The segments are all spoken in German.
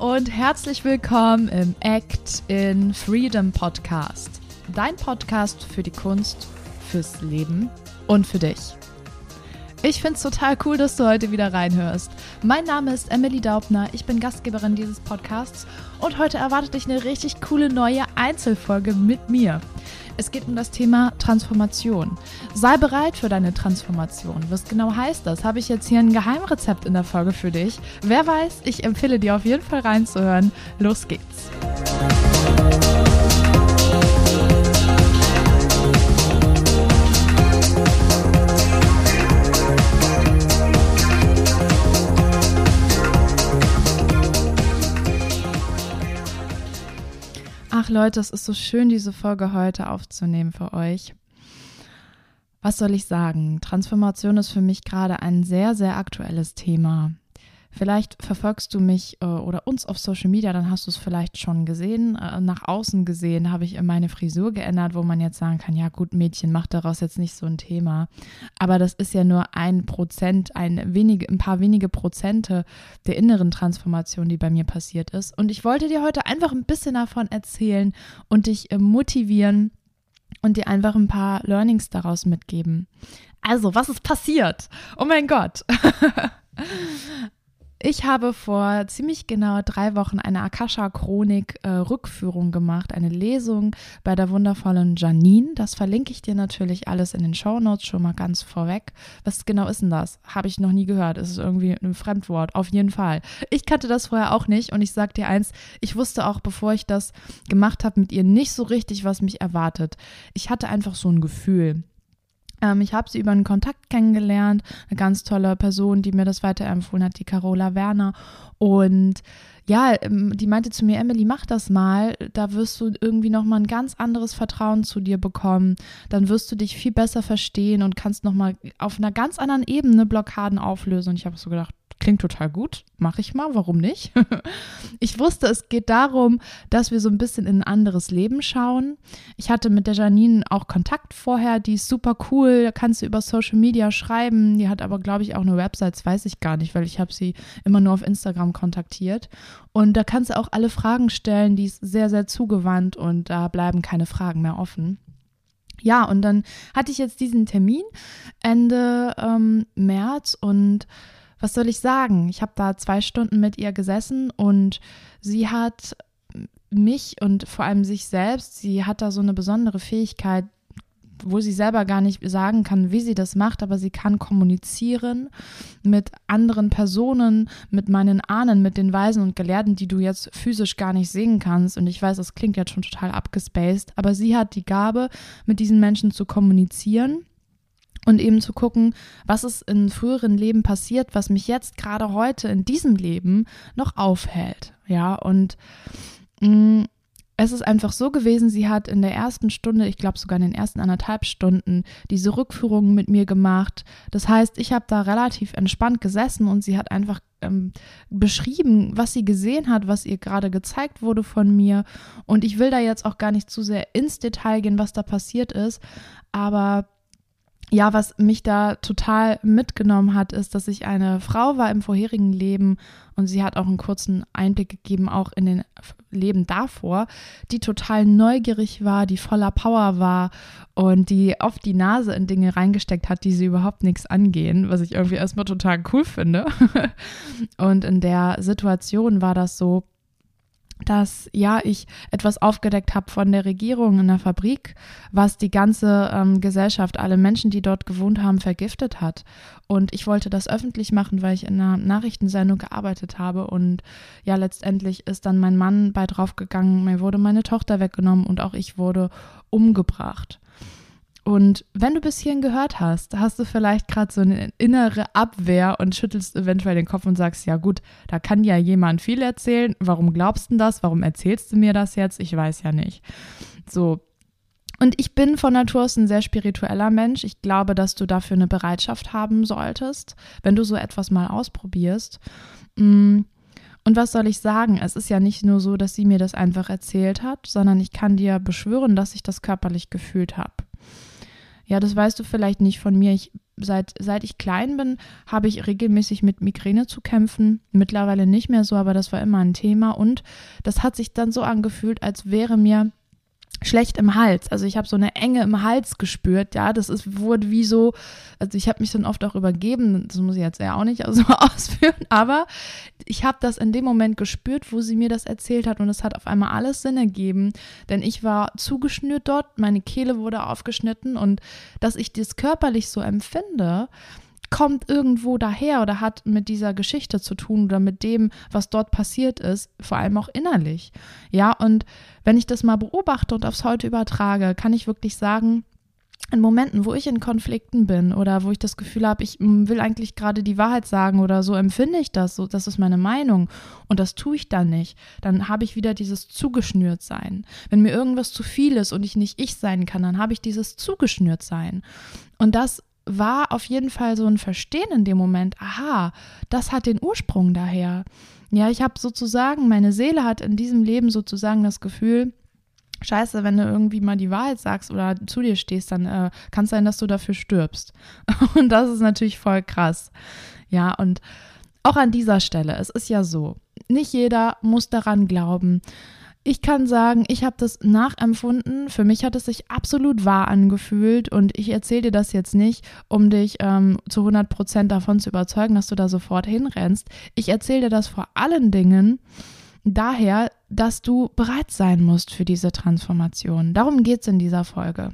und herzlich willkommen im Act in Freedom Podcast. Dein Podcast für die Kunst, fürs Leben und für dich. Ich finde es total cool, dass du heute wieder reinhörst. Mein Name ist Emily Daubner, ich bin Gastgeberin dieses Podcasts und heute erwartet dich eine richtig coole neue Einzelfolge mit mir. Es geht um das Thema Transformation. Sei bereit für deine Transformation. Was genau heißt das? Habe ich jetzt hier ein Geheimrezept in der Folge für dich? Wer weiß, ich empfehle dir auf jeden Fall reinzuhören. Los geht's. Ach Leute, es ist so schön, diese Folge heute aufzunehmen für euch. Was soll ich sagen? Transformation ist für mich gerade ein sehr, sehr aktuelles Thema. Vielleicht verfolgst du mich äh, oder uns auf Social Media, dann hast du es vielleicht schon gesehen. Äh, nach außen gesehen habe ich meine Frisur geändert, wo man jetzt sagen kann, ja gut, Mädchen, mach daraus jetzt nicht so ein Thema. Aber das ist ja nur ein Prozent, ein, wenige, ein paar wenige Prozente der inneren Transformation, die bei mir passiert ist. Und ich wollte dir heute einfach ein bisschen davon erzählen und dich äh, motivieren und dir einfach ein paar Learnings daraus mitgeben. Also, was ist passiert? Oh mein Gott. Ich habe vor ziemlich genau drei Wochen eine Akasha-Chronik-Rückführung äh, gemacht, eine Lesung bei der wundervollen Janine. Das verlinke ich dir natürlich alles in den Show Notes schon mal ganz vorweg. Was genau ist denn das? Habe ich noch nie gehört. Es ist irgendwie ein Fremdwort, auf jeden Fall. Ich kannte das vorher auch nicht und ich sage dir eins, ich wusste auch, bevor ich das gemacht habe mit ihr, nicht so richtig, was mich erwartet. Ich hatte einfach so ein Gefühl. Ähm, ich habe sie über einen Kontakt kennengelernt, eine ganz tolle Person, die mir das weiterempfohlen hat, die Carola Werner. Und ja, ähm, die meinte zu mir, Emily, mach das mal, da wirst du irgendwie nochmal ein ganz anderes Vertrauen zu dir bekommen. Dann wirst du dich viel besser verstehen und kannst nochmal auf einer ganz anderen Ebene Blockaden auflösen. Und ich habe so gedacht, Klingt total gut, mache ich mal, warum nicht? ich wusste, es geht darum, dass wir so ein bisschen in ein anderes Leben schauen. Ich hatte mit der Janine auch Kontakt vorher, die ist super cool, da kannst du über Social Media schreiben. Die hat aber, glaube ich, auch eine Website, weiß ich gar nicht, weil ich habe sie immer nur auf Instagram kontaktiert. Und da kannst du auch alle Fragen stellen, die ist sehr, sehr zugewandt und da bleiben keine Fragen mehr offen. Ja, und dann hatte ich jetzt diesen Termin Ende ähm, März und was soll ich sagen? Ich habe da zwei Stunden mit ihr gesessen und sie hat mich und vor allem sich selbst, sie hat da so eine besondere Fähigkeit, wo sie selber gar nicht sagen kann, wie sie das macht, aber sie kann kommunizieren mit anderen Personen, mit meinen Ahnen, mit den Weisen und Gelehrten, die du jetzt physisch gar nicht sehen kannst. Und ich weiß, das klingt jetzt schon total abgespaced, aber sie hat die Gabe, mit diesen Menschen zu kommunizieren und eben zu gucken, was ist in früheren Leben passiert, was mich jetzt gerade heute in diesem Leben noch aufhält. Ja, und mh, mm, es ist einfach so gewesen, sie hat in der ersten Stunde, ich glaube sogar in den ersten anderthalb Stunden, diese Rückführungen mit mir gemacht. Das heißt, ich habe da relativ entspannt gesessen und sie hat einfach ähm, beschrieben, was sie gesehen hat, was ihr gerade gezeigt wurde von mir. Und ich will da jetzt auch gar nicht zu sehr ins Detail gehen, was da passiert ist, aber ja, was mich da total mitgenommen hat, ist, dass ich eine Frau war im vorherigen Leben und sie hat auch einen kurzen Einblick gegeben, auch in den Leben davor, die total neugierig war, die voller Power war und die oft die Nase in Dinge reingesteckt hat, die sie überhaupt nichts angehen, was ich irgendwie erstmal total cool finde. und in der Situation war das so, dass ja ich etwas aufgedeckt habe von der Regierung in der Fabrik, was die ganze ähm, Gesellschaft, alle Menschen, die dort gewohnt haben, vergiftet hat. Und ich wollte das öffentlich machen, weil ich in einer Nachrichtensendung gearbeitet habe. Und ja, letztendlich ist dann mein Mann bei draufgegangen, mir wurde meine Tochter weggenommen und auch ich wurde umgebracht. Und wenn du bis hierhin gehört hast, hast du vielleicht gerade so eine innere Abwehr und schüttelst eventuell den Kopf und sagst, ja gut, da kann ja jemand viel erzählen. Warum glaubst du das? Warum erzählst du mir das jetzt? Ich weiß ja nicht. So. Und ich bin von Natur aus ein sehr spiritueller Mensch. Ich glaube, dass du dafür eine Bereitschaft haben solltest, wenn du so etwas mal ausprobierst. Mm. Und was soll ich sagen? Es ist ja nicht nur so, dass sie mir das einfach erzählt hat, sondern ich kann dir beschwören, dass ich das körperlich gefühlt habe. Ja, das weißt du vielleicht nicht von mir. Ich, seit, seit ich klein bin, habe ich regelmäßig mit Migräne zu kämpfen. Mittlerweile nicht mehr so, aber das war immer ein Thema. Und das hat sich dann so angefühlt, als wäre mir schlecht im Hals. Also ich habe so eine Enge im Hals gespürt, ja, das ist wurde wie so, also ich habe mich dann oft auch übergeben, das muss ich jetzt ja auch nicht so ausführen, aber ich habe das in dem Moment gespürt, wo sie mir das erzählt hat und es hat auf einmal alles Sinn ergeben, denn ich war zugeschnürt dort, meine Kehle wurde aufgeschnitten und dass ich das körperlich so empfinde, kommt irgendwo daher oder hat mit dieser Geschichte zu tun oder mit dem, was dort passiert ist, vor allem auch innerlich. Ja, und wenn ich das mal beobachte und aufs Heute übertrage, kann ich wirklich sagen, in Momenten, wo ich in Konflikten bin oder wo ich das Gefühl habe, ich mm, will eigentlich gerade die Wahrheit sagen oder so empfinde ich das, so das ist meine Meinung und das tue ich dann nicht, dann habe ich wieder dieses zugeschnürt sein. Wenn mir irgendwas zu viel ist und ich nicht ich sein kann, dann habe ich dieses zugeschnürt sein. Und das war auf jeden Fall so ein Verstehen in dem Moment, aha, das hat den Ursprung daher. Ja, ich habe sozusagen, meine Seele hat in diesem Leben sozusagen das Gefühl, Scheiße, wenn du irgendwie mal die Wahrheit sagst oder zu dir stehst, dann äh, kann es sein, dass du dafür stirbst. Und das ist natürlich voll krass. Ja, und auch an dieser Stelle, es ist ja so, nicht jeder muss daran glauben, ich kann sagen, ich habe das nachempfunden. Für mich hat es sich absolut wahr angefühlt und ich erzähle dir das jetzt nicht, um dich ähm, zu 100 Prozent davon zu überzeugen, dass du da sofort hinrennst. Ich erzähle dir das vor allen Dingen daher, dass du bereit sein musst für diese Transformation. Darum geht es in dieser Folge.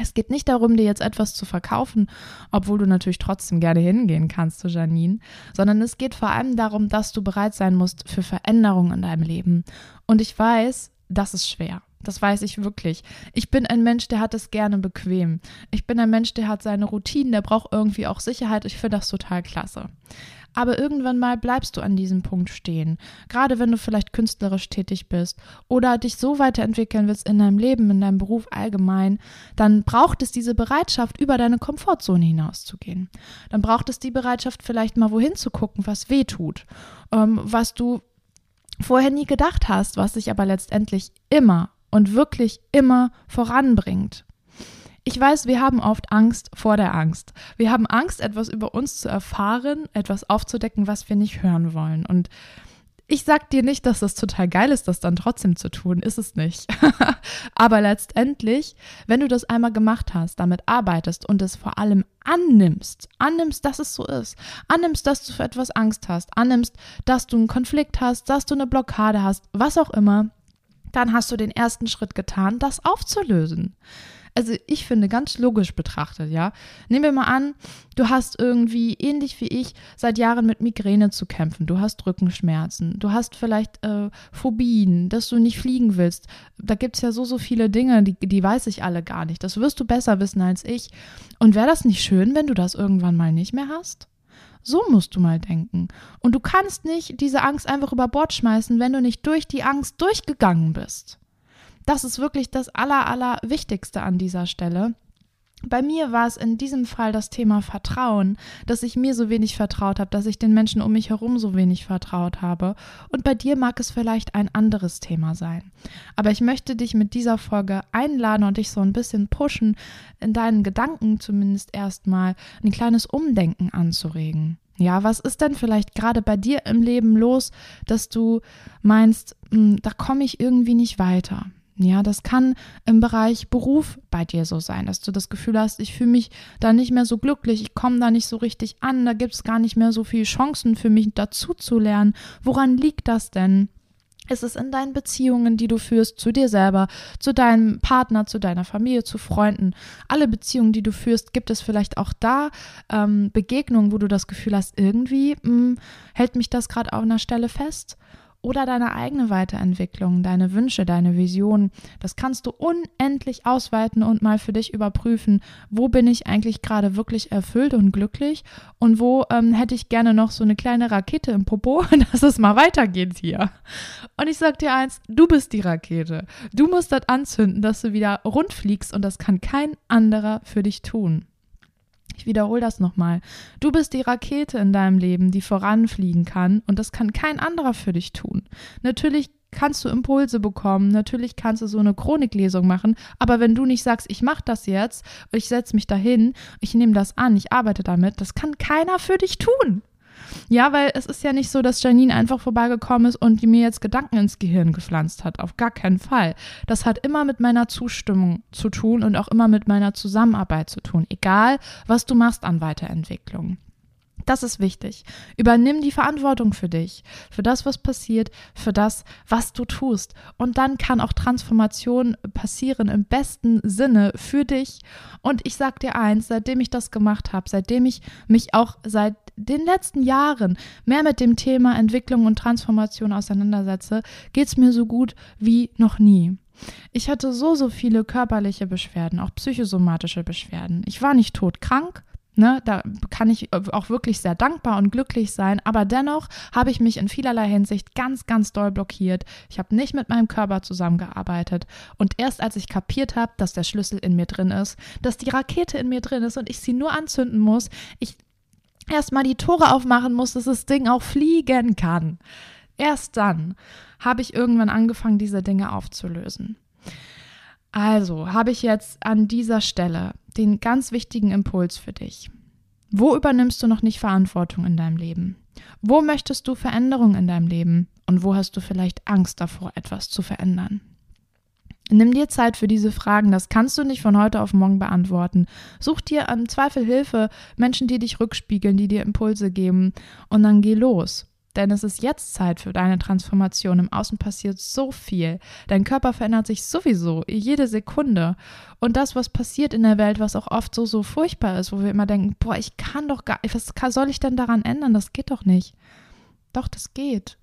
Es geht nicht darum, dir jetzt etwas zu verkaufen, obwohl du natürlich trotzdem gerne hingehen kannst zu Janine, sondern es geht vor allem darum, dass du bereit sein musst für Veränderungen in deinem Leben. Und ich weiß, das ist schwer. Das weiß ich wirklich. Ich bin ein Mensch, der hat es gerne bequem. Ich bin ein Mensch, der hat seine Routinen, der braucht irgendwie auch Sicherheit. Ich finde das total klasse. Aber irgendwann mal bleibst du an diesem Punkt stehen. Gerade wenn du vielleicht künstlerisch tätig bist oder dich so weiterentwickeln willst in deinem Leben, in deinem Beruf allgemein, dann braucht es diese Bereitschaft, über deine Komfortzone hinauszugehen. Dann braucht es die Bereitschaft, vielleicht mal wohin zu gucken, was weh tut, ähm, was du vorher nie gedacht hast, was sich aber letztendlich immer und wirklich immer voranbringt. Ich weiß, wir haben oft Angst vor der Angst. Wir haben Angst, etwas über uns zu erfahren, etwas aufzudecken, was wir nicht hören wollen. Und ich sag dir nicht, dass das total geil ist, das dann trotzdem zu tun, ist es nicht. Aber letztendlich, wenn du das einmal gemacht hast, damit arbeitest und es vor allem annimmst, annimmst, dass es so ist, annimmst, dass du für etwas Angst hast, annimmst, dass du einen Konflikt hast, dass du eine Blockade hast, was auch immer, dann hast du den ersten Schritt getan, das aufzulösen. Also ich finde, ganz logisch betrachtet, ja. Nehmen wir mal an, du hast irgendwie, ähnlich wie ich, seit Jahren mit Migräne zu kämpfen. Du hast Rückenschmerzen, du hast vielleicht äh, Phobien, dass du nicht fliegen willst. Da gibt es ja so, so viele Dinge, die, die weiß ich alle gar nicht. Das wirst du besser wissen als ich. Und wäre das nicht schön, wenn du das irgendwann mal nicht mehr hast? So musst du mal denken. Und du kannst nicht diese Angst einfach über Bord schmeißen, wenn du nicht durch die Angst durchgegangen bist. Das ist wirklich das Aller, Allerwichtigste an dieser Stelle. Bei mir war es in diesem Fall das Thema Vertrauen, dass ich mir so wenig vertraut habe, dass ich den Menschen um mich herum so wenig vertraut habe. Und bei dir mag es vielleicht ein anderes Thema sein. Aber ich möchte dich mit dieser Folge einladen und dich so ein bisschen pushen, in deinen Gedanken zumindest erstmal ein kleines Umdenken anzuregen. Ja, was ist denn vielleicht gerade bei dir im Leben los, dass du meinst, hm, da komme ich irgendwie nicht weiter? Ja, das kann im Bereich Beruf bei dir so sein, dass du das Gefühl hast, ich fühle mich da nicht mehr so glücklich, ich komme da nicht so richtig an, da gibt es gar nicht mehr so viele Chancen für mich dazu zu lernen. Woran liegt das denn? Ist es in deinen Beziehungen, die du führst, zu dir selber, zu deinem Partner, zu deiner Familie, zu Freunden? Alle Beziehungen, die du führst, gibt es vielleicht auch da ähm, Begegnungen, wo du das Gefühl hast, irgendwie mh, hm, hält mich das gerade auf einer Stelle fest? Oder deine eigene Weiterentwicklung, deine Wünsche, deine Vision. Das kannst du unendlich ausweiten und mal für dich überprüfen, wo bin ich eigentlich gerade wirklich erfüllt und glücklich und wo ähm, hätte ich gerne noch so eine kleine Rakete im Popo, dass es mal weitergeht hier. Und ich sag dir eins, du bist die Rakete. Du musst das anzünden, dass du wieder rund fliegst und das kann kein anderer für dich tun. Ich wiederhole das nochmal. Du bist die Rakete in deinem Leben, die voranfliegen kann und das kann kein anderer für dich tun. Natürlich kannst du Impulse bekommen, natürlich kannst du so eine Chroniklesung machen, aber wenn du nicht sagst, ich mache das jetzt, ich setze mich dahin, ich nehme das an, ich arbeite damit, das kann keiner für dich tun. Ja, weil es ist ja nicht so, dass Janine einfach vorbeigekommen ist und die mir jetzt Gedanken ins Gehirn gepflanzt hat. Auf gar keinen Fall. Das hat immer mit meiner Zustimmung zu tun und auch immer mit meiner Zusammenarbeit zu tun. Egal, was du machst an Weiterentwicklung. Das ist wichtig. Übernimm die Verantwortung für dich, für das, was passiert, für das, was du tust. Und dann kann auch Transformation passieren im besten Sinne für dich. Und ich sag dir eins, seitdem ich das gemacht habe, seitdem ich mich auch seit den letzten Jahren mehr mit dem Thema Entwicklung und Transformation auseinandersetze, geht es mir so gut wie noch nie. Ich hatte so, so viele körperliche Beschwerden, auch psychosomatische Beschwerden. Ich war nicht todkrank, Ne, da kann ich auch wirklich sehr dankbar und glücklich sein, aber dennoch habe ich mich in vielerlei Hinsicht ganz, ganz doll blockiert. Ich habe nicht mit meinem Körper zusammengearbeitet und erst als ich kapiert habe, dass der Schlüssel in mir drin ist, dass die Rakete in mir drin ist und ich sie nur anzünden muss, ich erstmal die Tore aufmachen muss, dass das Ding auch fliegen kann. Erst dann habe ich irgendwann angefangen, diese Dinge aufzulösen. Also habe ich jetzt an dieser Stelle den ganz wichtigen Impuls für dich. Wo übernimmst du noch nicht Verantwortung in deinem Leben? Wo möchtest du Veränderung in deinem Leben? Und wo hast du vielleicht Angst davor, etwas zu verändern? Nimm dir Zeit für diese Fragen, das kannst du nicht von heute auf morgen beantworten. Such dir am Zweifel Hilfe, Menschen, die dich rückspiegeln, die dir Impulse geben und dann geh los. Denn es ist jetzt Zeit für deine Transformation. Im Außen passiert so viel. Dein Körper verändert sich sowieso jede Sekunde. Und das, was passiert in der Welt, was auch oft so, so furchtbar ist, wo wir immer denken, boah, ich kann doch gar, was soll ich denn daran ändern? Das geht doch nicht. Doch, das geht.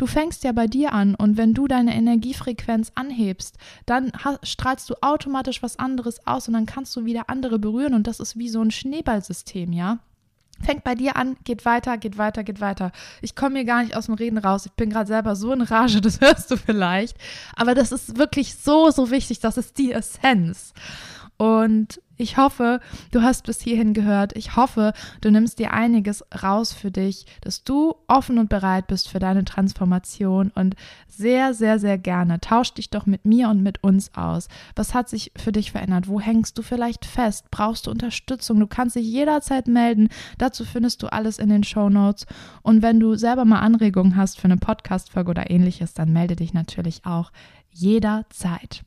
Du fängst ja bei dir an und wenn du deine Energiefrequenz anhebst, dann strahlst du automatisch was anderes aus und dann kannst du wieder andere berühren und das ist wie so ein Schneeballsystem, ja? Fängt bei dir an, geht weiter, geht weiter, geht weiter. Ich komme mir gar nicht aus dem Reden raus. Ich bin gerade selber so in Rage, das hörst du vielleicht. Aber das ist wirklich so, so wichtig. Das ist die Essenz. Und ich hoffe, du hast bis hierhin gehört. Ich hoffe, du nimmst dir einiges raus für dich, dass du offen und bereit bist für deine Transformation und sehr, sehr, sehr gerne tausch dich doch mit mir und mit uns aus. Was hat sich für dich verändert? Wo hängst du vielleicht fest? Brauchst du Unterstützung? Du kannst dich jederzeit melden. Dazu findest du alles in den Show Notes. Und wenn du selber mal Anregungen hast für eine Podcast-Folge oder ähnliches, dann melde dich natürlich auch jederzeit.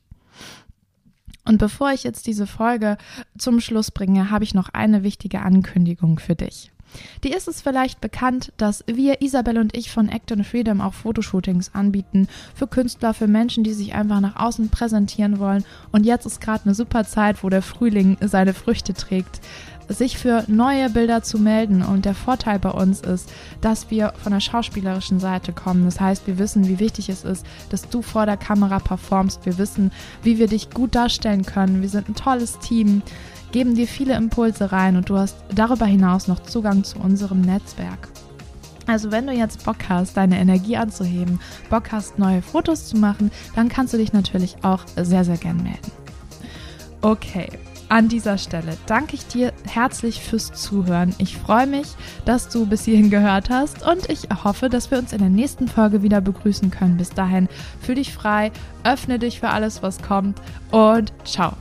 Und bevor ich jetzt diese Folge zum Schluss bringe, habe ich noch eine wichtige Ankündigung für dich. Die ist es vielleicht bekannt, dass wir, Isabel und ich von Act and Freedom auch Fotoshootings anbieten für Künstler, für Menschen, die sich einfach nach außen präsentieren wollen. Und jetzt ist gerade eine super Zeit, wo der Frühling seine Früchte trägt sich für neue Bilder zu melden. Und der Vorteil bei uns ist, dass wir von der schauspielerischen Seite kommen. Das heißt, wir wissen, wie wichtig es ist, dass du vor der Kamera performst. Wir wissen, wie wir dich gut darstellen können. Wir sind ein tolles Team, geben dir viele Impulse rein und du hast darüber hinaus noch Zugang zu unserem Netzwerk. Also wenn du jetzt Bock hast, deine Energie anzuheben, Bock hast, neue Fotos zu machen, dann kannst du dich natürlich auch sehr, sehr gern melden. Okay, an dieser Stelle danke ich dir herzlich fürs Zuhören. Ich freue mich, dass du bis hierhin gehört hast und ich hoffe, dass wir uns in der nächsten Folge wieder begrüßen können. Bis dahin, fühl dich frei, öffne dich für alles, was kommt und ciao.